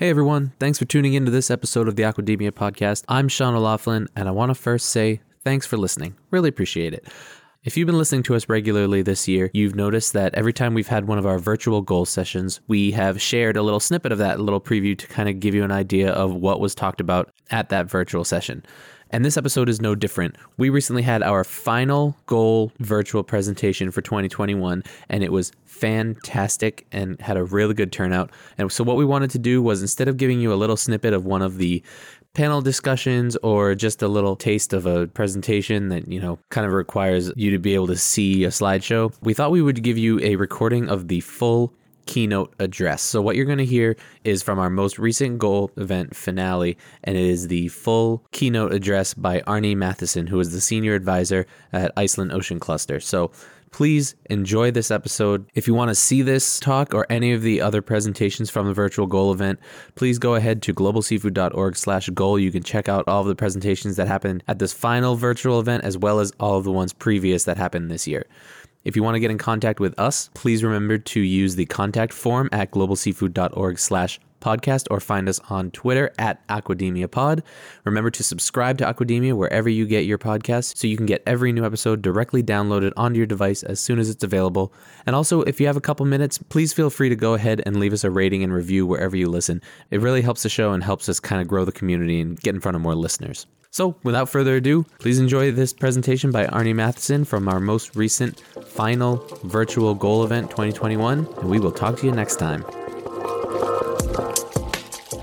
Hey everyone, thanks for tuning into this episode of the Aquademia podcast. I'm Sean O'Laughlin, and I want to first say thanks for listening. Really appreciate it. If you've been listening to us regularly this year, you've noticed that every time we've had one of our virtual goal sessions, we have shared a little snippet of that, little preview to kind of give you an idea of what was talked about at that virtual session. And this episode is no different. We recently had our final goal virtual presentation for 2021, and it was fantastic and had a really good turnout. And so, what we wanted to do was instead of giving you a little snippet of one of the panel discussions or just a little taste of a presentation that, you know, kind of requires you to be able to see a slideshow, we thought we would give you a recording of the full keynote address. So, what you're going to hear is from our most recent goal event finale, and it is the full keynote address by Arni Mathiesen, who is the senior advisor at Iceland Ocean Cluster. So, please enjoy this episode. If you want to see this talk or any of the other presentations from the virtual goal event, please go ahead to globalseafood.org slash goal. You can check out all of the presentations that happened at this final virtual event, as well as all of the ones previous that happened this year. If you want to get in contact with us, please remember to use the contact form at globalseafood.org slash podcast or find us on Twitter at Aquademia Pod. Remember to subscribe to Aquademia wherever you get your podcasts so you can get every new episode directly downloaded onto your device as soon as it's available. And also, if you have a couple minutes, please feel free to go ahead and leave us a rating and review wherever you listen. It really helps the show and helps us kind of grow the community and get in front of more listeners. So, without further ado, please enjoy this presentation by Arni Mathiesen from our most recent final virtual goal event 2021, and we will talk to you next time.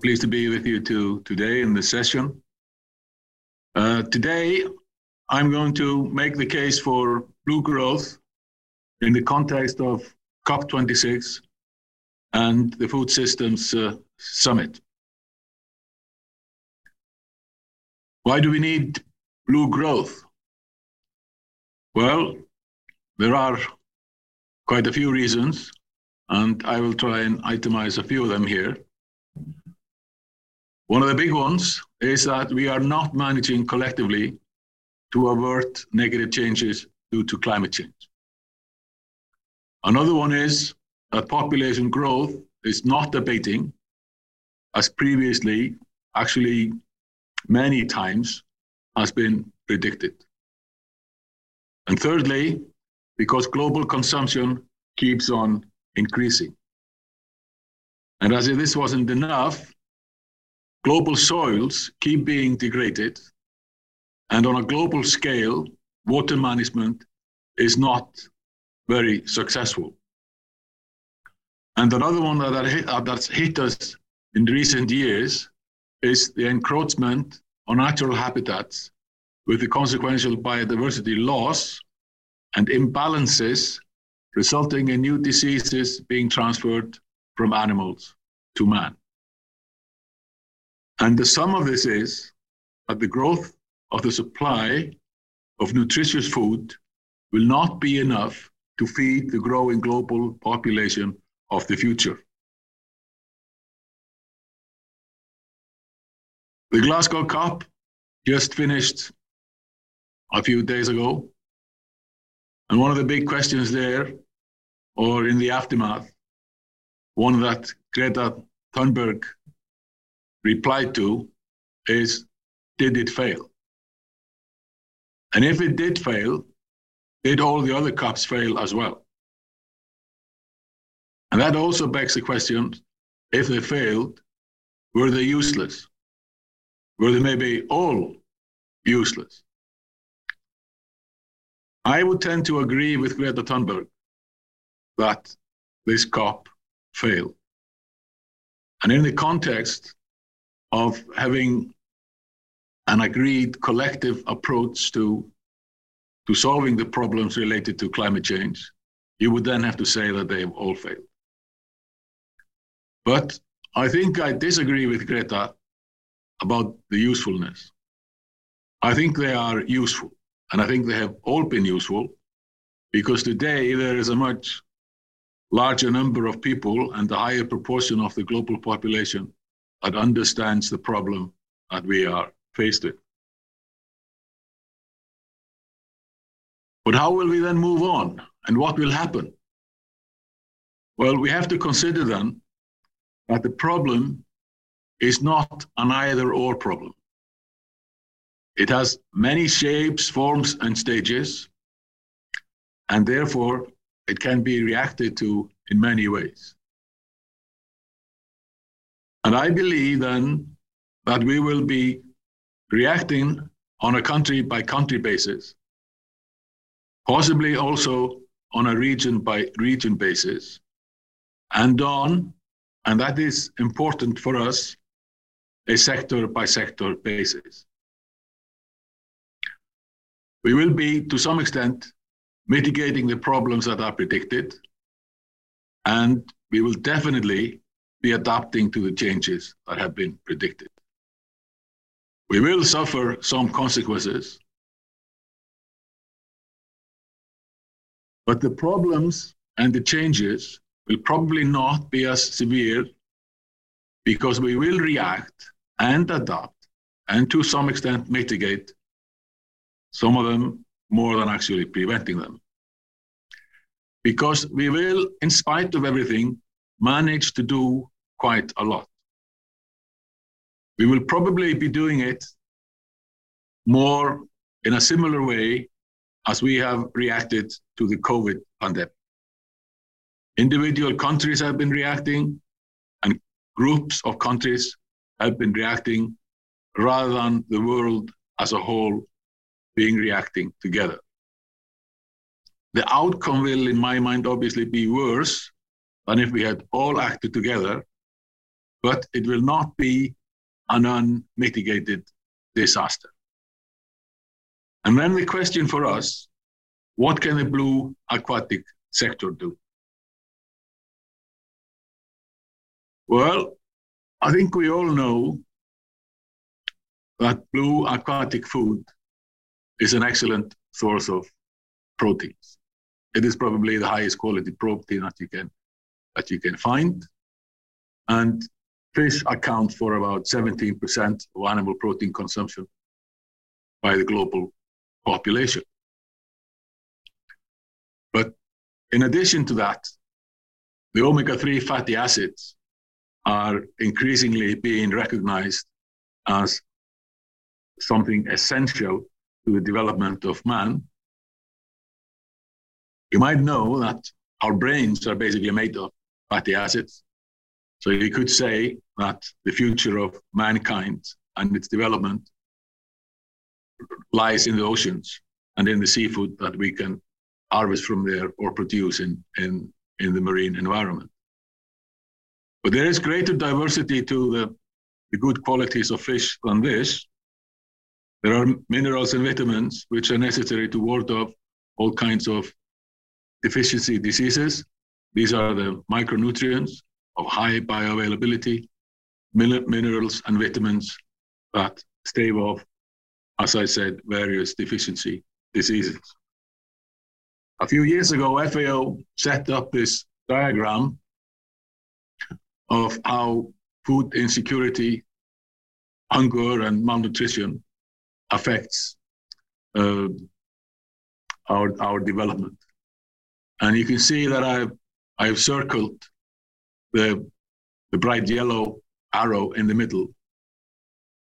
pleased to be with you to, today in this session. Uh, today, I'm going to make the case for blue growth in the context of COP26 and the Food Systems uh, Summit. Why do we need blue growth? Well, there are quite a few reasons, and I will try and itemize a few of them here. One of the big ones is that we are not managing collectively to avert negative changes due to climate change. Another one is that population growth is not abating, as previously, actually, many times has been predicted. And thirdly, because global consumption keeps on increasing. And as if this wasn't enough, global soils keep being degraded. And on a global scale, water management is not very successful. And another one that, hit, uh, that's hit us in recent years is the encroachment on natural habitats with the consequential biodiversity loss and imbalances resulting in new diseases being transferred from animals to man. And the sum of this is that the growth of the supply of nutritious food will not be enough to feed the growing global population of the future. The Glasgow COP just finished a few days ago. And one of the big questions there, or in the aftermath, one that Greta Thunberg replied to is did it fail? And if it did fail, did all the other COPs fail as well? And that also begs the question if they failed, were they useless? Were they maybe all useless? I would tend to agree with Greta Thunberg that this COP failed. And in the context of having an agreed collective approach to, to solving the problems related to climate change, you would then have to say that they have all failed. But I think I disagree with Greta about the usefulness. I think they are useful, and I think they have all been useful because today there is a much larger number of people and a higher proportion of the global population that understands the problem that we are faced with. But how will we then move on and what will happen? Well, we have to consider then that the problem is not an either or problem. It has many shapes, forms, and stages, and therefore it can be reacted to in many ways. And I believe then that we will be reacting on a country by country basis, possibly also on a region by region basis, and on, and that is important for us, a sector by sector basis. We will be, to some extent, mitigating the problems that are predicted, and we will definitely be adapting to the changes that have been predicted. We will suffer some consequences, but the problems and the changes will probably not be as severe because we will react and adapt and to some extent mitigate some of them more than actually preventing them. Because we will, in spite of everything, manage to do quite a lot. We will probably be doing it more in a similar way as we have reacted to the COVID pandemic. Individual countries have been reacting, and groups of countries have been reacting rather than the world as a whole being reacting together. The outcome will, in my mind, obviously be worse than if we had all acted together, but it will not be an unmitigated disaster. And then the question for us what can the blue aquatic sector do? Well, I think we all know that blue aquatic food is an excellent source of proteins. It is probably the highest quality protein that you can that you can find. And fish account for about 17% of animal protein consumption by the global population. But in addition to that, the omega 3 fatty acids are increasingly being recognized as something essential to the development of man. You might know that our brains are basically made of fatty acids. So you could say that the future of mankind and its development lies in the oceans and in the seafood that we can harvest from there or produce in, in, in the marine environment. But there is greater diversity to the, the good qualities of fish than this. There are minerals and vitamins which are necessary to ward off all kinds of deficiency diseases. These are the micronutrients of high bioavailability, minerals and vitamins that stave off, as I said, various deficiency diseases. A few years ago, FAO set up this diagram of how food insecurity, hunger, and malnutrition affects uh, our, our development. And you can see that I've, I've circled the, the bright yellow arrow in the middle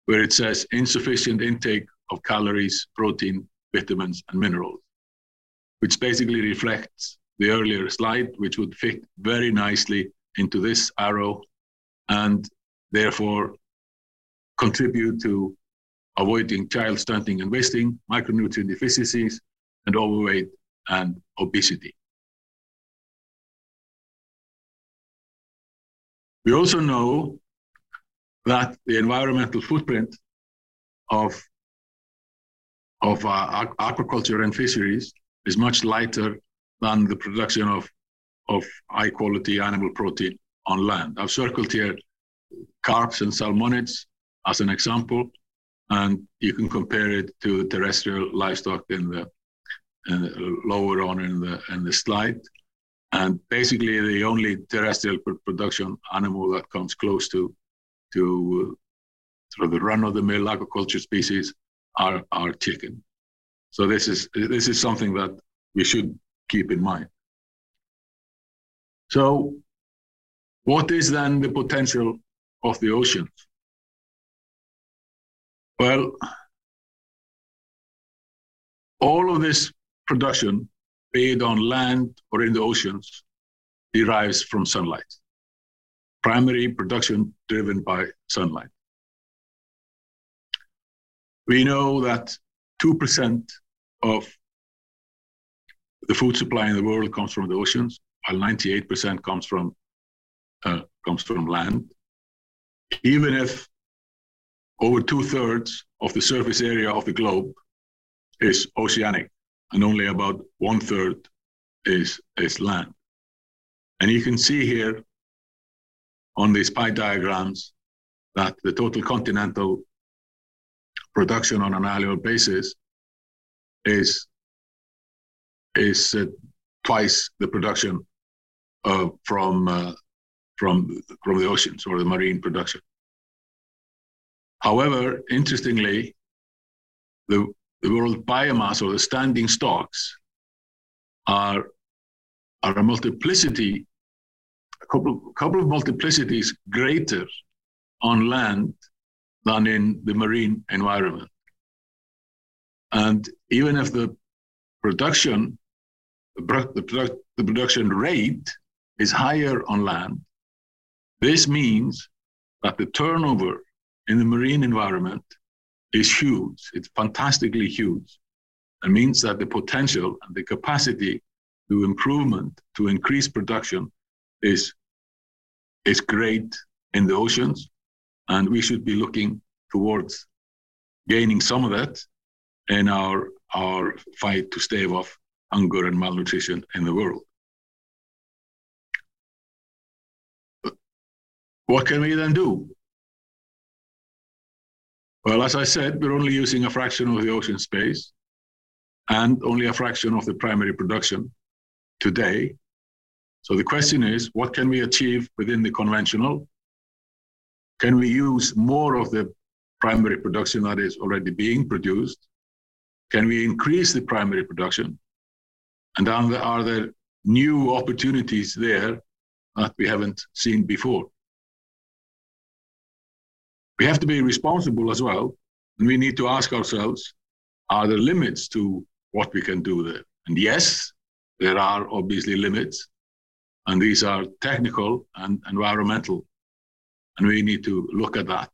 where it says insufficient intake of calories, protein, vitamins, and minerals, which basically reflects the earlier slide, which would fit very nicely into this arrow and therefore contribute to avoiding child stunting and wasting, micronutrient deficiencies, and overweight and obesity. We also know that the environmental footprint of, of uh, aquaculture and fisheries is much lighter than the production of, of high quality animal protein on land. I've circled here carps and salmonids as an example, and you can compare it to terrestrial livestock in the, in the lower on in the in the slide. And basically, the only terrestrial production animal that comes close to to uh, sort of the run-of-the-mill aquaculture species are are chicken. So this is this is something that we should keep in mind. So, what is then the potential of the oceans? Well, all of this production, be it on land or in the oceans, derives from sunlight. Primary production driven by sunlight. We know that 2% of the food supply in the world comes from the oceans, while 98% comes from uh, comes from land. Even if over two thirds of the surface area of the globe is oceanic, and only about one third is is land. And you can see here on these pie diagrams that the total continental production on an annual basis is is uh, twice the production uh, from uh, from from the oceans or the marine production. However, interestingly, the, the world biomass or the standing stocks are are a multiplicity, a couple couple of multiplicities greater on land than in the marine environment. And even if the production the, the production rate is higher on land. This means that the turnover in the marine environment is huge. It's fantastically huge. It means that the potential and the capacity to improvement, to increase production is, is great in the oceans. And we should be looking towards gaining some of that in our, our fight to stave off hunger and malnutrition in the world. What can we then do? Well, as I said, we're only using a fraction of the ocean space and only a fraction of the primary production today. So the question is, what can we achieve within the conventional? Can we use more of the primary production that is already being produced? Can we increase the primary production? And are there new opportunities there that we haven't seen before? We have to be responsible as well. And we need to ask ourselves are there limits to what we can do there? And yes, there are obviously limits. And these are technical and environmental. And we need to look at that.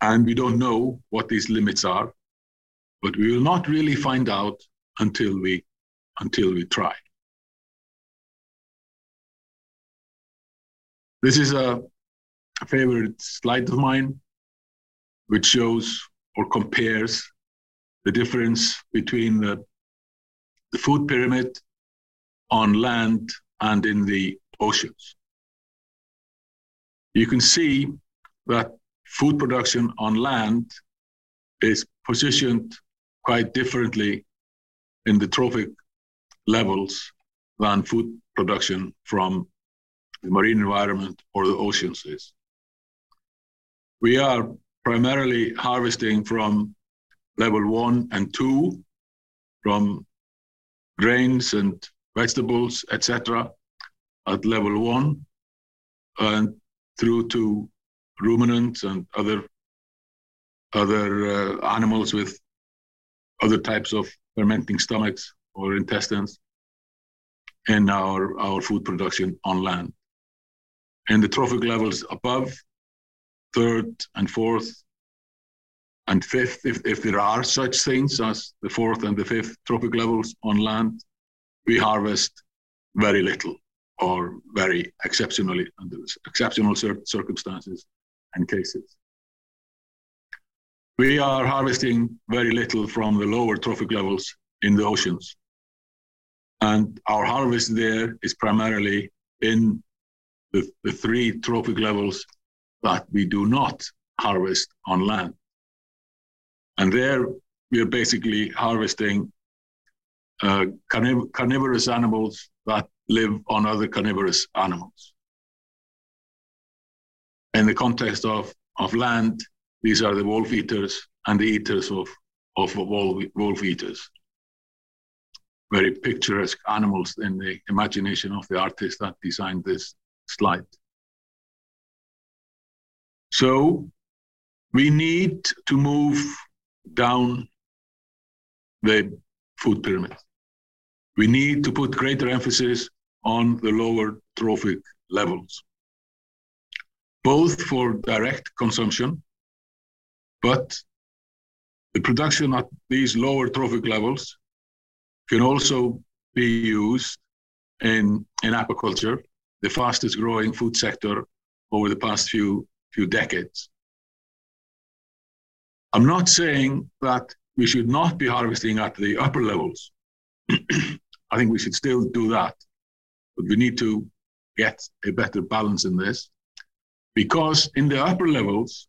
And we don't know what these limits are, but we will not really find out until we until we try. This is a favorite slide of mine, which shows or compares the difference between the, the food pyramid on land and in the oceans. You can see that food production on land is positioned quite differently in the trophic levels than food production from the marine environment or the oceans is. We are primarily harvesting from level one and two, from grains and vegetables, etc., at level one, and through to ruminants and other other uh, animals with other types of fermenting stomachs or intestines in our, our food production on land. And the trophic levels above, third and fourth and fifth, if, if there are such things as the fourth and the fifth trophic levels on land, we harvest very little or very exceptionally under exceptional circumstances and cases. We are harvesting very little from the lower trophic levels in the oceans. And our harvest there is primarily in the, the three trophic levels that we do not harvest on land. And there we are basically harvesting uh, carniv- carnivorous animals that live on other carnivorous animals. In the context of, of land, these are the wolf eaters and the eaters of, of wolf, wolf eaters. Very picturesque animals in the imagination of the artist that designed this slide. So we need to move down the food pyramid. We need to put greater emphasis on the lower trophic levels, both for direct consumption, but the production at these lower trophic levels can also be used in, in aquaculture, the fastest growing food sector over the past few, few decades. I'm not saying that we should not be harvesting at the upper levels. I think we should still do that. But we need to get a better balance in this because in the upper levels,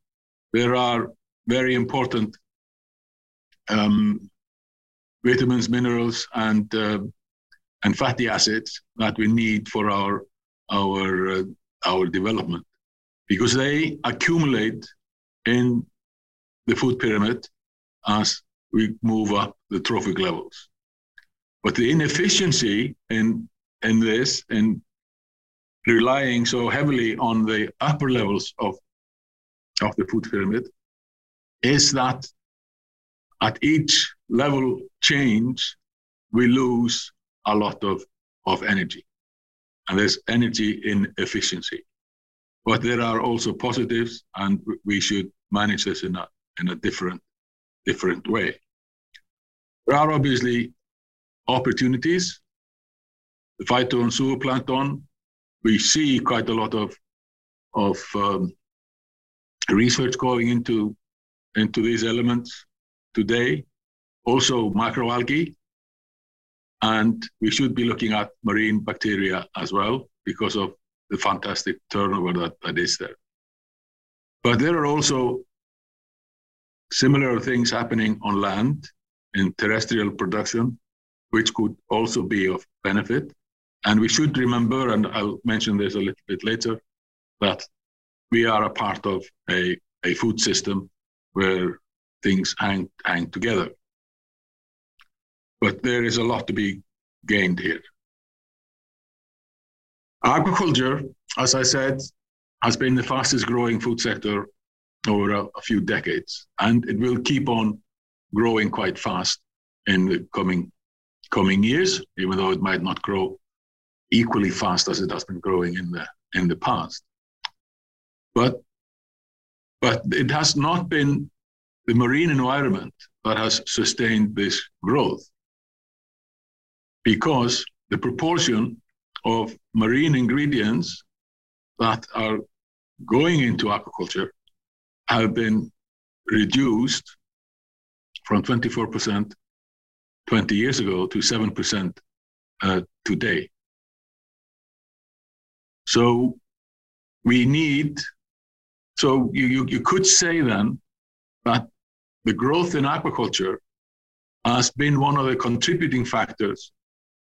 there are very important um, vitamins, minerals, and uh, and fatty acids that we need for our our uh, our development because they accumulate in the food pyramid as we move up the trophic levels. But the inefficiency in in this, in relying so heavily on the upper levels of of the food pyramid, is that at each level change, we lose a lot of, of energy. And there's energy in efficiency. But there are also positives, and we should manage this in a, in a different, different way. There are obviously opportunities. The phyto and we see quite a lot of, of um, research going into, into these elements today. Also macroalgae, and we should be looking at marine bacteria as well because of the fantastic turnover that, that is there. But there are also similar things happening on land in terrestrial production, which could also be of benefit. And we should remember, and I'll mention this a little bit later, that we are a part of a, a food system where things hang, hang together. But there is a lot to be gained here. Aquaculture, as I said, has been the fastest growing food sector over a, a few decades, and it will keep on growing quite fast in the coming coming years, even though it might not grow equally fast as it has been growing in the in the past. But but it has not been the marine environment that has sustained this growth because the proportion of marine ingredients that are going into aquaculture have been reduced from 24% 20 years ago to 7% uh, today. So we need, so you, you, you could say then that the growth in aquaculture has been one of the contributing factors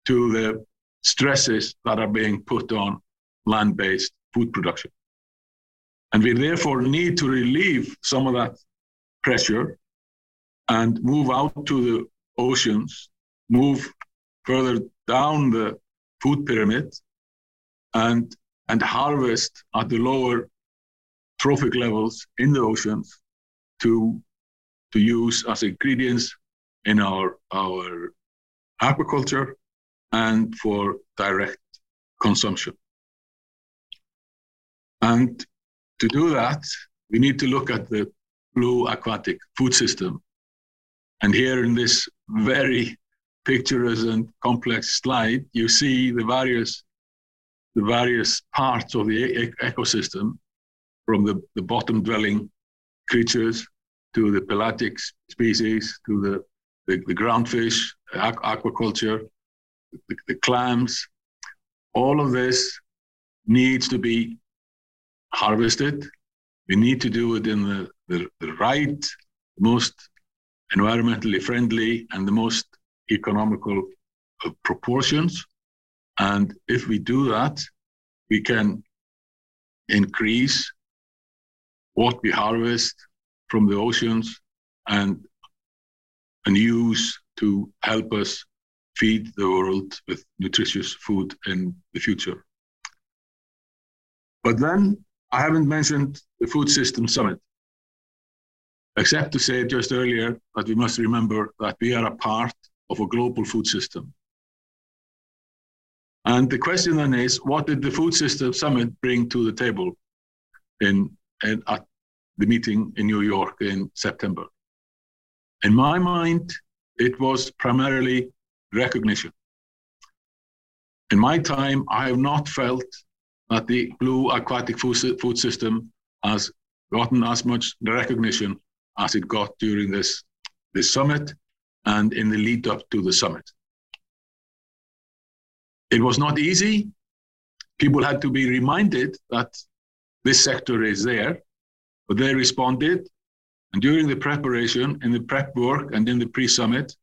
to the stresses that are being put on land based food production. And we therefore need to relieve some of that pressure and move out to the oceans, move further down the food pyramid, and, and harvest at the lower trophic levels in the oceans to, to use as ingredients in our, our aquaculture and for direct consumption. And to do that, we need to look at the blue aquatic food system. And here in this very picturesque and complex slide, you see the various, the various parts of the e- ecosystem from the, the bottom dwelling creatures to the pelagic species to the, the, the groundfish, aquaculture, the, the clams, all of this needs to be harvested. We need to do it in the, the, the right, most environmentally friendly, and the most economical uh, proportions. And if we do that, we can increase what we harvest from the oceans and, and use to help us feed the world with nutritious food in the future. But then I haven't mentioned the Food System Summit, except to say just earlier that we must remember that we are a part of a global food system. And the question then is, what did the Food System Summit bring to the table in, in at the meeting in New York in September? In my mind, it was primarily recognition. In my time, I have not felt that the blue aquatic food system has gotten as much recognition as it got during this, this summit and in the lead up to the summit. It was not easy. People had to be reminded that this sector is there, but they responded. And during the preparation, in the prep work, and in the pre summit,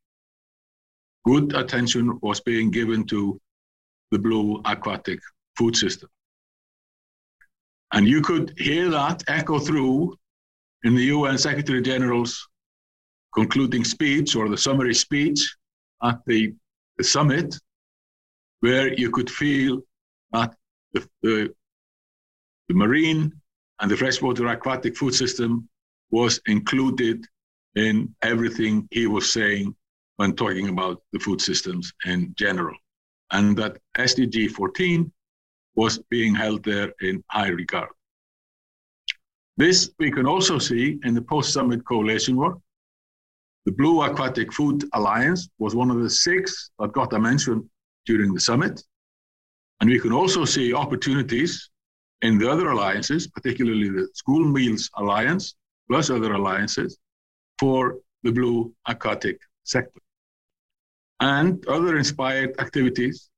good attention was being given to the blue aquatic food system. And you could hear that echo through in the UN Secretary General's concluding speech or the summary speech at the, the summit, where you could feel that the, the, the marine and the freshwater aquatic food system was included in everything he was saying when talking about the food systems in general. And that SDG 14 was being held there in high regard. This we can also see in the post summit coalition work. The Blue Aquatic Food Alliance was one of the six that got a mention during the summit. And we can also see opportunities in the other alliances, particularly the School Meals Alliance, plus other alliances, for the blue aquatic sector. And other inspired activities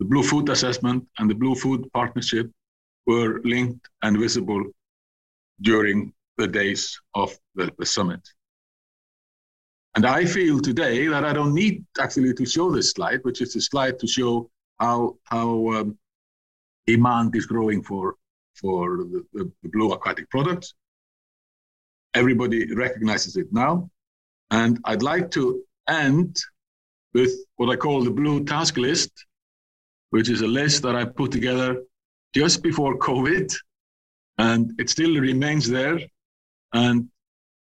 the Blue Food Assessment and the Blue Food Partnership were linked and visible during the days of the, the summit. And I feel today that I don't need actually to show this slide, which is a slide to show how, how um, demand is growing for, for the, the, the blue aquatic products. Everybody recognizes it now. And I'd like to end with what I call the blue task list, which is a list that I put together just before COVID, and it still remains there. And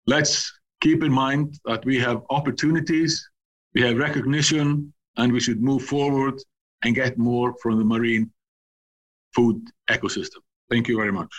let's keep in mind that we have opportunities, we have recognition, and we should move forward and get more from the marine food ecosystem. Thank you very much.